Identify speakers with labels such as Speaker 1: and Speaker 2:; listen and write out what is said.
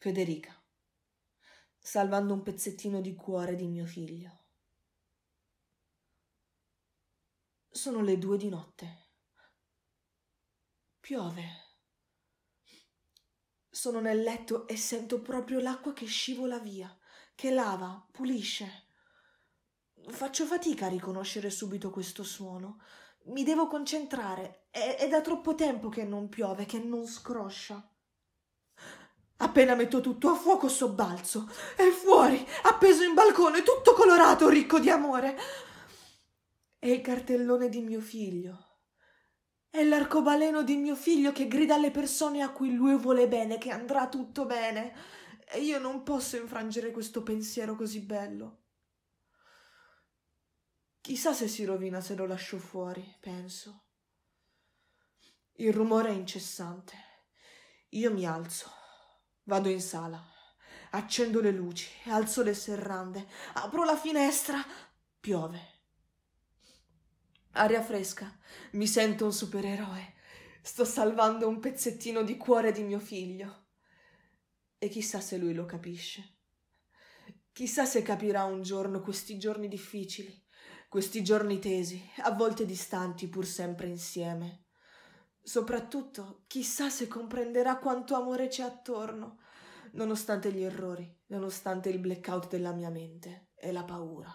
Speaker 1: Federica, salvando un pezzettino di cuore di mio figlio. Sono le due di notte. Piove. Sono nel letto e sento proprio l'acqua che scivola via, che lava, pulisce. Faccio fatica a riconoscere subito questo suono. Mi devo concentrare. È, è da troppo tempo che non piove, che non scroscia. Appena metto tutto a fuoco sobbalzo. È fuori, appeso in balcone, tutto colorato, ricco di amore. È il cartellone di mio figlio. È l'arcobaleno di mio figlio che grida alle persone a cui lui vuole bene che andrà tutto bene. E io non posso infrangere questo pensiero così bello. Chissà se si rovina se lo lascio fuori, penso. Il rumore è incessante. Io mi alzo, vado in sala, accendo le luci, alzo le serrande, apro la finestra, piove. Aria fresca, mi sento un supereroe. Sto salvando un pezzettino di cuore di mio figlio. E chissà se lui lo capisce. Chissà se capirà un giorno questi giorni difficili, questi giorni tesi, a volte distanti pur sempre insieme. Soprattutto, chissà se comprenderà quanto amore c'è attorno, nonostante gli errori, nonostante il blackout della mia mente e la paura.